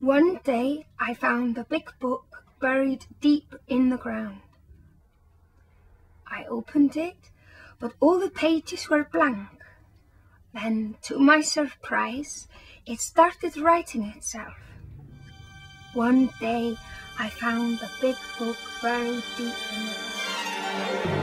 One day I found a big book buried deep in the ground. I opened it, but all the pages were blank. Then, to my surprise, it started writing itself. One day I found a big book buried deep in the ground.